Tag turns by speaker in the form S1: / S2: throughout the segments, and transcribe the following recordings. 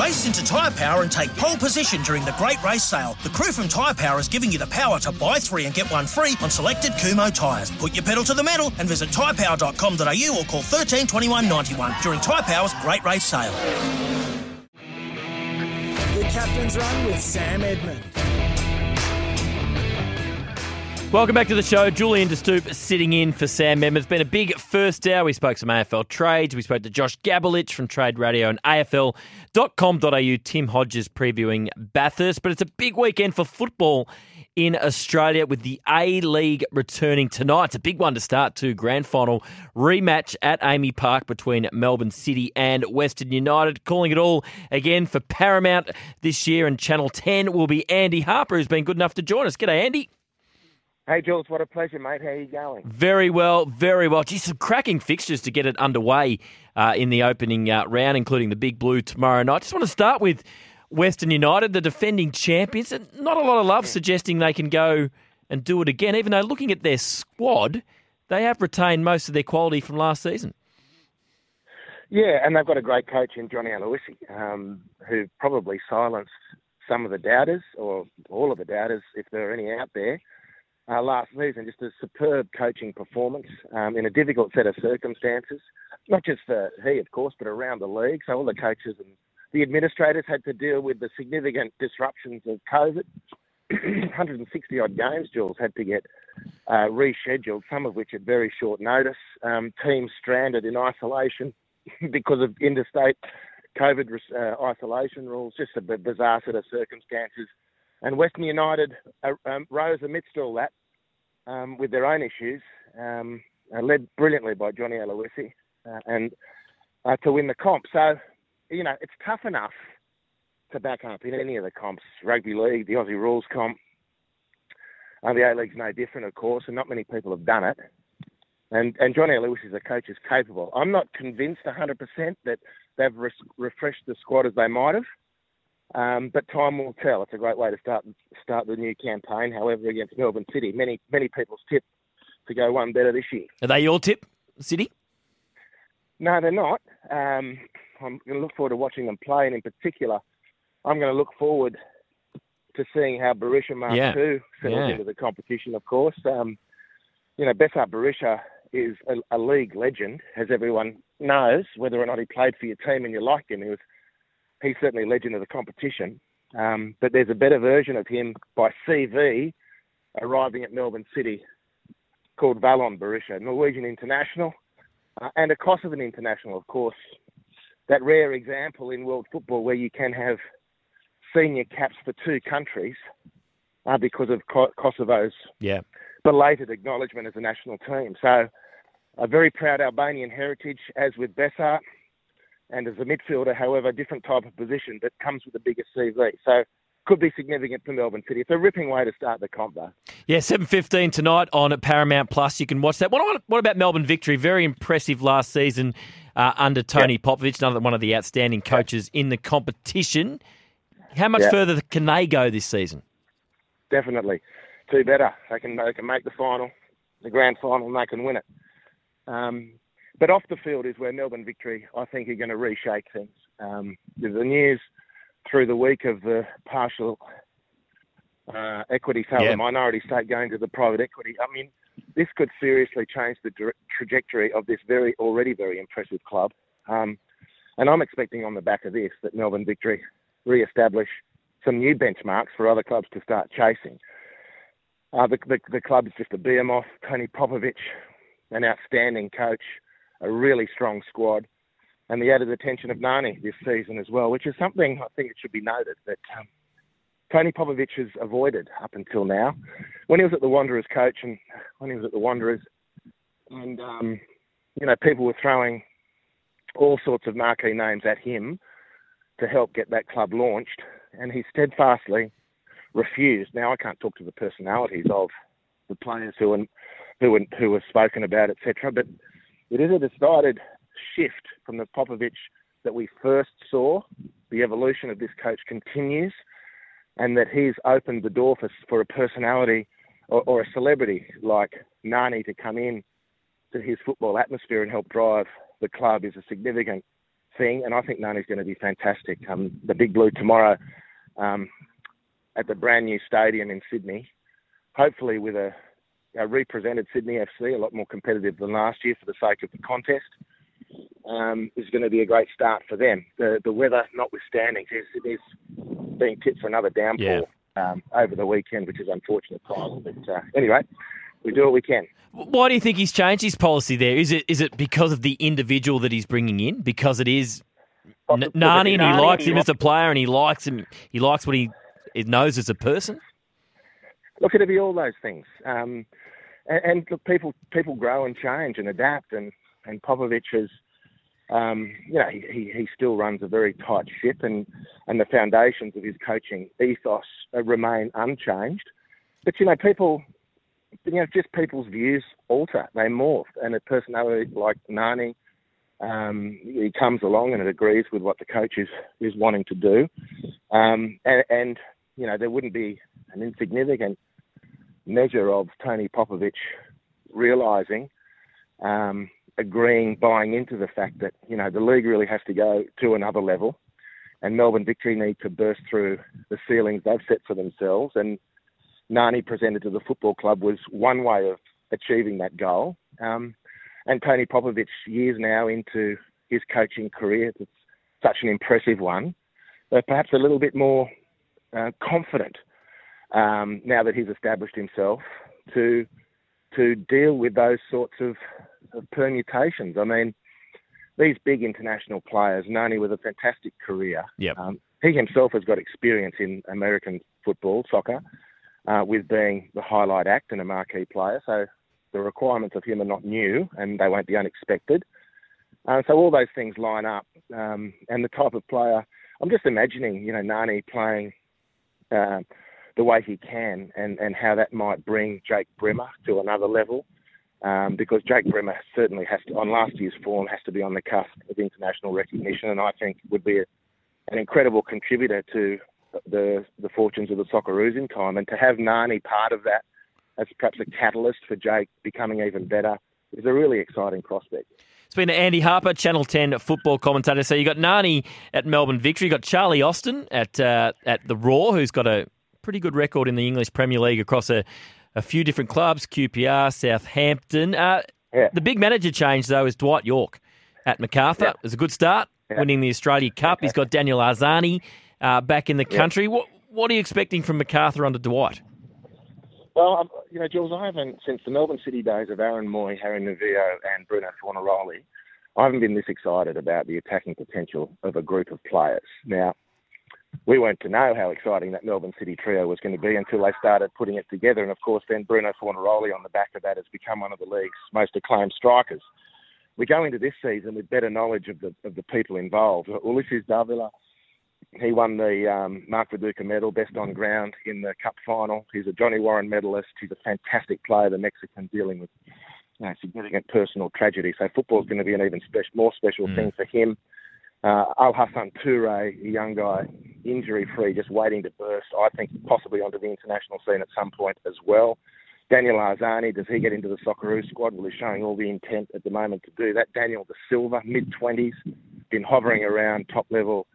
S1: Race into Tyre Power and take pole position during the Great Race Sale. The crew from Tyre Power is giving you the power to buy three and get one free on selected Kumho tyres. Put your pedal to the metal and visit tyrepower.com.au or call 13 21 91 during Tyre Power's Great Race Sale.
S2: The Captain's Run with Sam Edmund.
S3: Welcome back to the show. Julian DeStoop sitting in for Sam Edmund. It's been a big first hour. We spoke some AFL trades. We spoke to Josh Gabelich from Trade Radio and AFL.com.au. Tim Hodges previewing Bathurst. But it's a big weekend for football in Australia with the A League returning tonight. It's a big one to start to grand final rematch at AAMI Park between Melbourne City and Western United. Calling it all again for Paramount this year and Channel 10 will be Andy Harper, who's been good enough to join us. G'day, Andy.
S4: Hey, Jules, what a pleasure, mate. How are you going?
S3: Very well, very well. Geez, some cracking fixtures to get it underway uh, in the opening uh, round, including the Big Blue tomorrow night. Just want to start with Western United, the defending champions. Not a lot of love suggesting they can go and do it again, even though looking at their squad, they have retained most of their quality from last season.
S4: Yeah, and they've got a great coach in Johnny Aloisi, um, who probably silenced some of the doubters, or all of the doubters, if there are any out there uh, last season. Just a superb coaching performance um, in a difficult set of circumstances, not just for he, of course, but around the league. So all the coaches and the administrators had to deal with the significant disruptions of COVID. 160 odd games, Jules, had to get uh, rescheduled, some of which at very short notice. Um, teams stranded in isolation because of interstate COVID uh, isolation rules, just a bizarre set of circumstances. And Western United uh, um, rose amidst all that um, with their own issues, um, uh, led brilliantly by Johnny Aloisi, uh, and uh, to win the comp. So, you know, it's tough enough to back up in any of the comps. Rugby league, the Aussie rules comp, uh, the A League's no different, of course, and not many people have done it. And and Johnny Aloisi as a coach is capable. I'm not convinced 100% that they've re- refreshed the squad as they might have. Um, but time will tell. It's a great way to start start the new campaign. However, against Melbourne City, many many people's tip to go one better this year.
S3: Are they your tip, City?
S4: No, they're not. Um, I'm going to look forward to watching them play, and in particular, I'm going to look forward to seeing how Berisha Mark
S3: Yeah.
S4: II settles
S3: Yeah.
S4: into the competition. Of course, um, you know Besart Berisha is a, a league legend, as everyone knows. Whether or not he played for your team and you liked him, he was he's certainly a legend of the competition. Um, but there's a better version of him by CV arriving at Melbourne City called Valon Berisha, Norwegian international uh, and a Kosovan international, of course. That rare example in world football where you can have senior caps for two countries uh, because of Ko- Kosovo's
S3: Yeah.
S4: belated acknowledgement as a national team. So, a very proud Albanian heritage, as with Besart, and as a midfielder, however, different type of position, but comes with a bigger CV. So, could be significant for Melbourne City. It's a ripping way to start the comp, though.
S3: Yeah, seven fifteen tonight on Paramount Plus. You can watch that. What, what about Melbourne victory? Very impressive last season uh, under Tony Popovic, another one of the outstanding coaches in the competition. How much
S4: Yeah.
S3: further can they go this season?
S4: Definitely, two better. They can they can make the final, the grand final, and they can win it. Um, but off the field is where Melbourne victory, I think, are going to reshape things. Um, the news through the week of the partial uh, equity sale,
S3: Yeah.
S4: the minority stake going to the private equity. I mean, this could seriously change the trajectory of this very already very impressive club. Um, and I'm expecting on the back of this that Melbourne victory re-establish some new benchmarks for other clubs to start chasing. Uh, the, the, the club is just a behemoth. Tony Popovic, an outstanding coach, a really strong squad. and the added attention of Nani this season as well, which is something I think it should be noted that um, Tony Popovic has avoided up until now. When he was at the Wanderers coach and when he was at the Wanderers, and um, you know people were throwing all sorts of marquee names at him to help get that club launched, and he steadfastly refused. Now I can't talk to the personalities of the players who and who who were spoken about, etc. But it is a decided shift from the Popovic that we first saw. The evolution of this coach continues, and that he's opened the door for for a personality or, or a celebrity like Nani to come in to his football atmosphere and help drive the club is a significant thing, and I think Nani's going to be fantastic. Um, the Big Blue tomorrow um, at the brand new stadium in Sydney, hopefully with a, a represented Sydney FC, a lot more competitive than last year for the sake of the contest, um, is going to be a great start for them. The, the weather notwithstanding, Sydney's being tipped for another downpour.
S3: Yeah.
S4: Um, over the weekend, which is unfortunate. But uh, anyway, we do what we can.
S3: Why do you think he's changed his policy there? Is it is it because of the individual that he's bringing in? Because it is N- Nani and he likes him as a player and he likes him. He likes what he, he knows as a person.
S4: Look, it'll be all those things. Um, and, and look, people people grow and change and adapt. And and Popovic is, um, you know, he, he he still runs a very tight ship, and and the foundations of his coaching ethos uh, remain unchanged. But you know, people, you know, just people's views alter, they morph, and a personality like Nani. Um, he comes along and it agrees with what the coach is, is wanting to do. Um, and, and, you know, there wouldn't be an insignificant measure of Tony Popovic realising, um, agreeing, buying into the fact that you know the league really has to go to another level, and Melbourne Victory need to burst through the ceilings they've set for themselves. And Nani presented to the football club was one way of achieving that goal. Um, and Tony Popovic, years now into his coaching career, it's such an impressive one, but perhaps a little bit more uh, confident um, now that he's established himself to to deal with those sorts of, of permutations. I mean, these big international players, Nani with a fantastic career.
S3: Yep.
S4: Um, he himself has got experience in American football, soccer, uh, with being the highlight act and a marquee player. So the requirements of him are not new and they won't be unexpected. Uh, so all those things line up. Um, and the type of player, I'm just imagining, you know, Nani playing uh, the way he can and, and how that might bring Jake Brimmer to another level. Um, because Jake Brimmer certainly has to, on last year's form, has to be on the cusp of international recognition, and I think would be a, an incredible contributor to the the fortunes of the Socceroos in time. And to have Nani part of that as perhaps a catalyst for Jake becoming even better is a really exciting prospect.
S3: It's been to Andy Harper, Channel 10 football commentator. So you got Nani at Melbourne Victory, you got Charlie Austin at uh, at the Roar, who's got a pretty good record in the English Premier League across a, a few different clubs, QPR, Southampton. Uh,
S4: Yeah.
S3: The big manager change, though, is Dwight Yorke at MacArthur.
S4: Yeah.
S3: It was a good start,
S4: Yeah.
S3: winning the Australia Cup. He's got Daniel Arzani uh, back in the country. What, what are you expecting from MacArthur under Dwight?
S4: Well, um, you know, Jules, I haven't, since the Melbourne City days of Aaron Mooy, Harry Novillo, and Bruno Fornaroli, I haven't been this excited about the attacking potential of a group of players. Now, we weren't to know how exciting that Melbourne City trio was going to be until they started putting it together. And of course, then Bruno Fornaroli on the back of that has become one of the league's most acclaimed strikers. We go into this season with better knowledge of the of the people involved. Ulises Davila, he won the um, Mark Viduka medal, best on ground in the Cup final. He's a Johnny Warren medalist. He's a fantastic player, the Mexican dealing with you know, significant personal tragedy. So football's going to be an even special, more special thing for him. Uh, Al Hassan Toure, a young guy, injury free, just waiting to burst. I think possibly onto the international scene at some point as well. Daniel Arzani, does he get into the Socceroos squad? Well, he's showing all the intent at the moment to do that. Daniel De Silva, mid 20s, been hovering around top level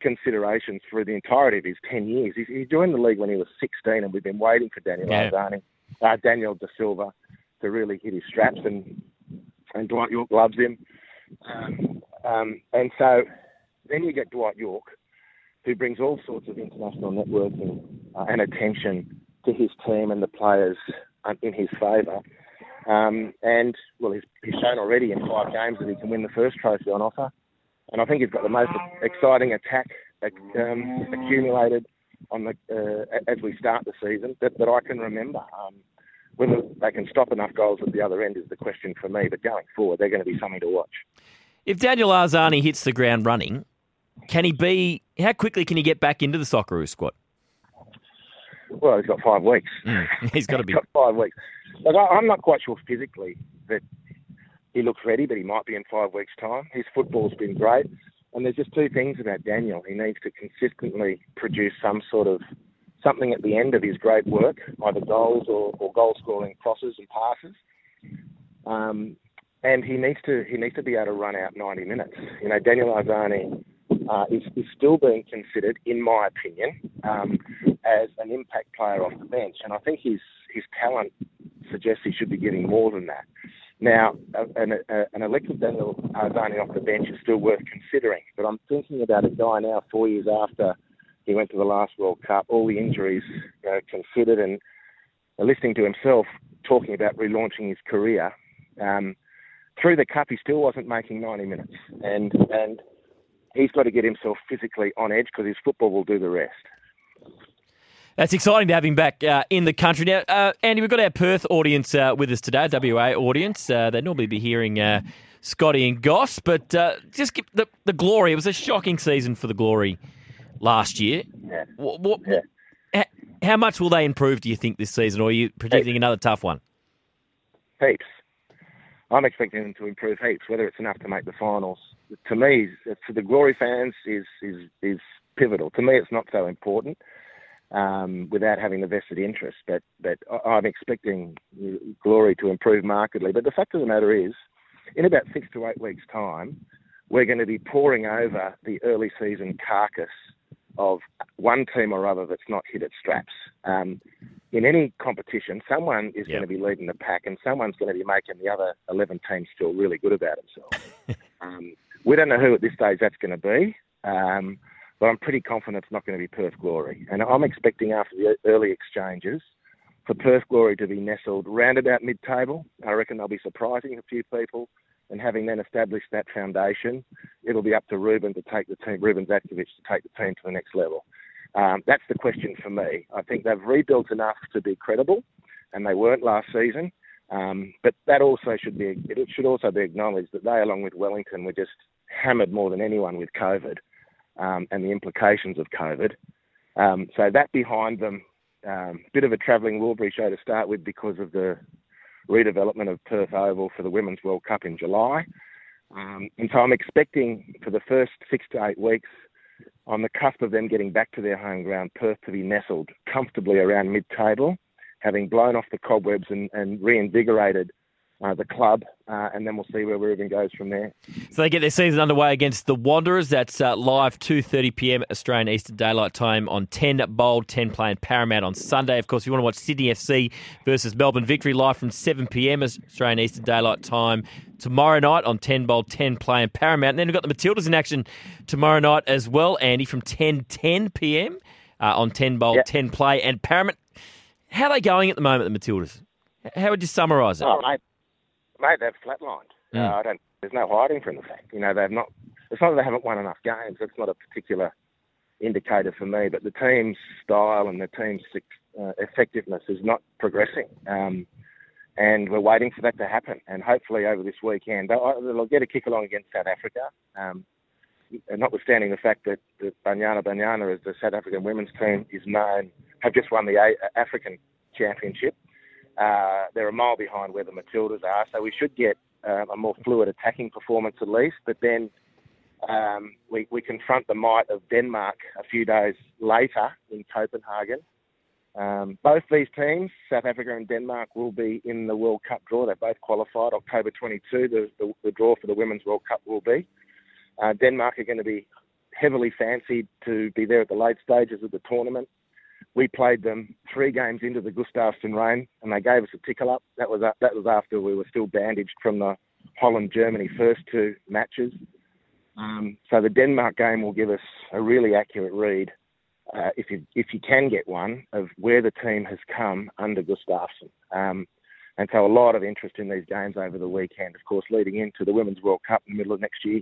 S4: considerations for the entirety of his 10 years. He's, he joined the league when he was 16, and we've been waiting for Daniel
S3: Yeah.
S4: Arzani, uh, Daniel De Silva, to really hit his straps, and and Dwight Yorke loves him. Um, um, and so then you get Dwight Yorke, who brings all sorts of international networking uh, and attention to his team and the players um, in his favour. Um, and well, he's, he's shown already in five games that he can win the first trophy on offer. and I think he's got the most exciting attack um, accumulated on the uh, as we start the season that, that I can remember. Um, whether they can stop enough goals at the other end is the question for me. But going forward, they're going to be something to watch.
S3: If Daniel Arzani hits the ground running, can he be? How quickly can he get back into the Socceroo squad?
S4: Well, he's got five weeks.
S3: Mm, he's got to be.
S4: got five weeks. Look, I, I'm not quite sure physically that he looks ready, but he might be in five weeks' time. His football's been great. And there's just two things about Daniel. He needs to consistently produce some sort of something at the end of his great work, either goals or, or goal scoring crosses and passes. Um, and he needs to he needs to be able to run out 90 minutes. You know, Daniel Arzani uh, is, is still being considered, in my opinion, um, as an impact player off the bench, and I think his his talent suggests he should be getting more than that. Now, an, an elected Daniel Arzani off the bench is still worth considering, but I'm thinking about a guy now, four years after he went to the last World Cup, all the injuries you know, considered, and listening to himself talking about relaunching his career. Um, through the cup, he still wasn't making 90 minutes, and and he's got to get himself physically on edge because his football will do the rest.
S3: That's exciting to have him back uh, in the country. Now, uh, Andy, we've got our Perth audience uh, with us today, WA audience. Uh, they'd normally be hearing uh, Scotty and Goss, but uh, just the, the glory. It was a shocking season for the glory last year.
S4: Yeah.
S3: What, what, yeah. How much will they improve, do you think, this season, or are you predicting another tough one?
S4: Heaps. I'm expecting them to improve heaps. Whether it's enough to make the finals, to me, for the Glory fans, is is is pivotal. To me, it's not so important um, without having the vested interest. But but I'm expecting Glory to improve markedly. But the fact of the matter is, in about six to eight weeks' time, we're going to be pouring over the early season carcass of one team or other that's not hit its straps. Um, in any competition, someone is yep. going to be leading the pack, and someone's going to be making the other 11 teams feel really good about themselves. um, we don't know who at this stage that's going to be. Um, but I'm pretty confident it's not going to be Perth Glory. And I'm expecting after the early exchanges for Perth Glory to be nestled round about mid-table. I reckon they'll be surprising a few people. And having then established that foundation, it'll be up to Ruben to take the team, Ruben Zadkovich to take the team to the next level. Um, that's the question for me. I think they've rebuilt enough to be credible, and they weren't last season. Um, but that also should be it should also be acknowledged that they, along with Wellington, were just hammered more than anyone with COVID um, and the implications of COVID. Um, so that behind them, um, bit of a travelling Wilbury show to start with because of the redevelopment of Perth Oval for the Women's World Cup in July. Um, and so I'm expecting for the first six to eight weeks, on the cusp of them getting back to their home ground, Perth to be nestled comfortably around mid-table, having blown off the cobwebs and, and reinvigorated uh, the club, uh, and then we'll see where Ruben goes from there.
S3: So they get their season underway against the Wanderers. That's uh, live 2.30 p.m. Australian Eastern Daylight Time on 10 Bold, 10 Play and Paramount on Sunday. Of course, if you want to watch Sydney FC versus Melbourne Victory live from 7 p.m. Australian Eastern Daylight Time tomorrow night on 10 Bold, 10 Play and Paramount. And then we've got the Matildas in action tomorrow night as well, Andy, from 10 10 p.m. Uh, on 10 Bold, yep. 10 Play and Paramount. How are they going at the moment, the Matildas? How would you summarise it?
S4: Oh, mate, mate, they've flatlined. Mm. Uh, I don't. There's no hiding from the fact. You know, they've not. It's not that they haven't won enough games. That's not a particular indicator for me. But the team's style and the team's uh, effectiveness is not progressing. Um, and we're waiting for that to happen. And hopefully over this weekend, they'll, they'll get a kick along against South Africa. Um, notwithstanding the fact that, that Banyana Banyana, as the South African women's team is known, have just won the a- African Championship. Uh, they're a mile behind where the Matildas are, so we should get uh, a more fluid attacking performance at least. But then um, we, we confront the might of Denmark a few days later in Copenhagen. Um, both these teams, South Africa and Denmark, will be in the World Cup draw. They're both qualified. October 22, the, the, the draw for the Women's World Cup will be. Uh, Denmark are going to be heavily fancied to be there at the late stages of the tournament we played them three games into the Gustavsson reign, and they gave us a tickle up. That was that was after we were still bandaged from the Holland Germany first two matches. Um, so the Denmark game will give us a really accurate read, uh, if you if you can get one, of where the team has come under Gustavsson. Um, and so a lot of interest in these games over the weekend, of course, leading into the Women's World Cup in the middle of next year.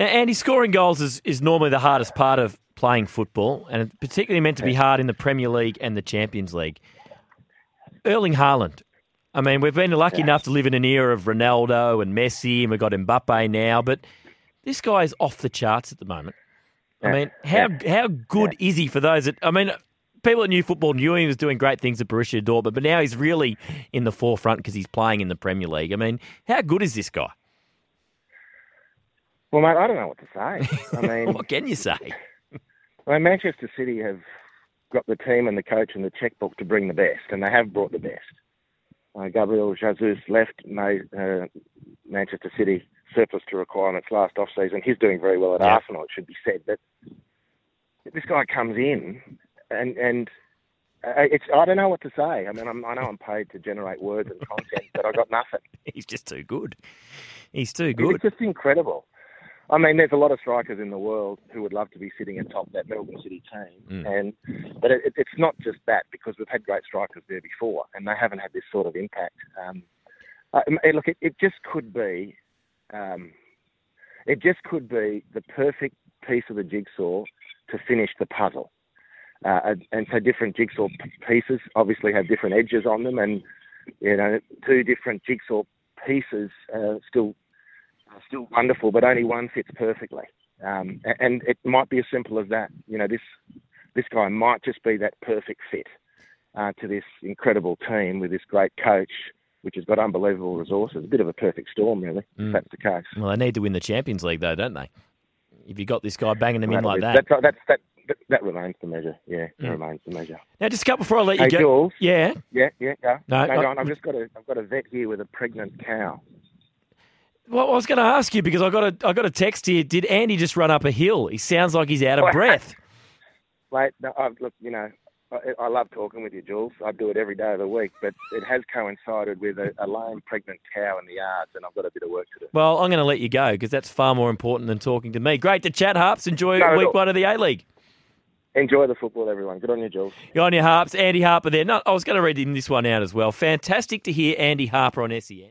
S3: And Andy, scoring goals is, is normally the hardest part of playing football, and it's particularly meant to be hard in the Premier League and the Champions League. Erling Haaland. I mean, we've been lucky enough to live in an era of Ronaldo and Messi, and we've got Mbappe now, but this guy is off the charts at the moment. I mean, how how good is he for those that? I mean, people that knew football knew he was doing great things at Borussia Dortmund, but now he's really in the forefront because he's playing in the Premier League. I mean, how good is this guy?
S4: Well, mate, I don't know what to say. I mean,
S3: What can you say?
S4: Well, Manchester City have got the team and the coach and the checkbook to bring the best, and they have brought the best. Uh, Gabriel Jesus left made, uh, Manchester City surplus to requirements last off season. He's doing very well at
S3: Yeah.
S4: Arsenal, it should be said. But this guy comes in, and and uh, it's I don't know what to say. I mean, I'm, I know I'm paid to generate words and content, but I got nothing.
S3: He's just too good. He's too good.
S4: It's just incredible. I mean, there's a lot of strikers in the world who would love to be sitting atop that Melbourne City team,
S3: Mm.
S4: and but it, it's not just that because we've had great strikers there before, and they haven't had this sort of impact. Um, uh, look, it, it just could be, um, it just could be the perfect piece of the jigsaw to finish the puzzle. Uh, and, so different jigsaw pieces obviously have different edges on them, and you know, two different jigsaw pieces uh, still are still wonderful, but only one fits perfectly. Um, and it might be as simple as that. You know, this this guy might just be that perfect fit uh, to this incredible team with this great coach, which has got unbelievable resources. A bit of a perfect storm, really.
S3: Mm.
S4: If that's the case.
S3: Well, they need to win the Champions League, though, don't they? If you got this guy banging them in like that.
S4: That's, that's, that, that, that remains the measure. Yeah, that
S3: Mm.
S4: remains the measure.
S3: Now, just a couple before I let you
S4: Hey,
S3: go.
S4: Jules.
S3: Yeah.
S4: Yeah, yeah, yeah.
S3: No,
S4: no,
S3: no,
S4: John, I've just got a, I've got a vet here with a pregnant cow.
S3: Well, I was going to ask you because I got a I got a text here. Did Andy just run up a hill? He sounds like he's out of breath.
S4: Mate, no, I've, look, you know, I, I love talking with you, Jules. I do it every day of the week, but it has coincided with a, a lame pregnant cow in the yards, and I've got a bit of work to do.
S3: Well, I'm going to let you go because that's far more important than talking to me. Great to chat, Harps. Enjoy
S4: at
S3: week one of the A League.
S4: Enjoy the football, everyone. Good on you, Jules.
S3: You're on your Harps. Andy Harper there. No, I was going to read in this one out as well. Fantastic to hear Andy Harper on SEN.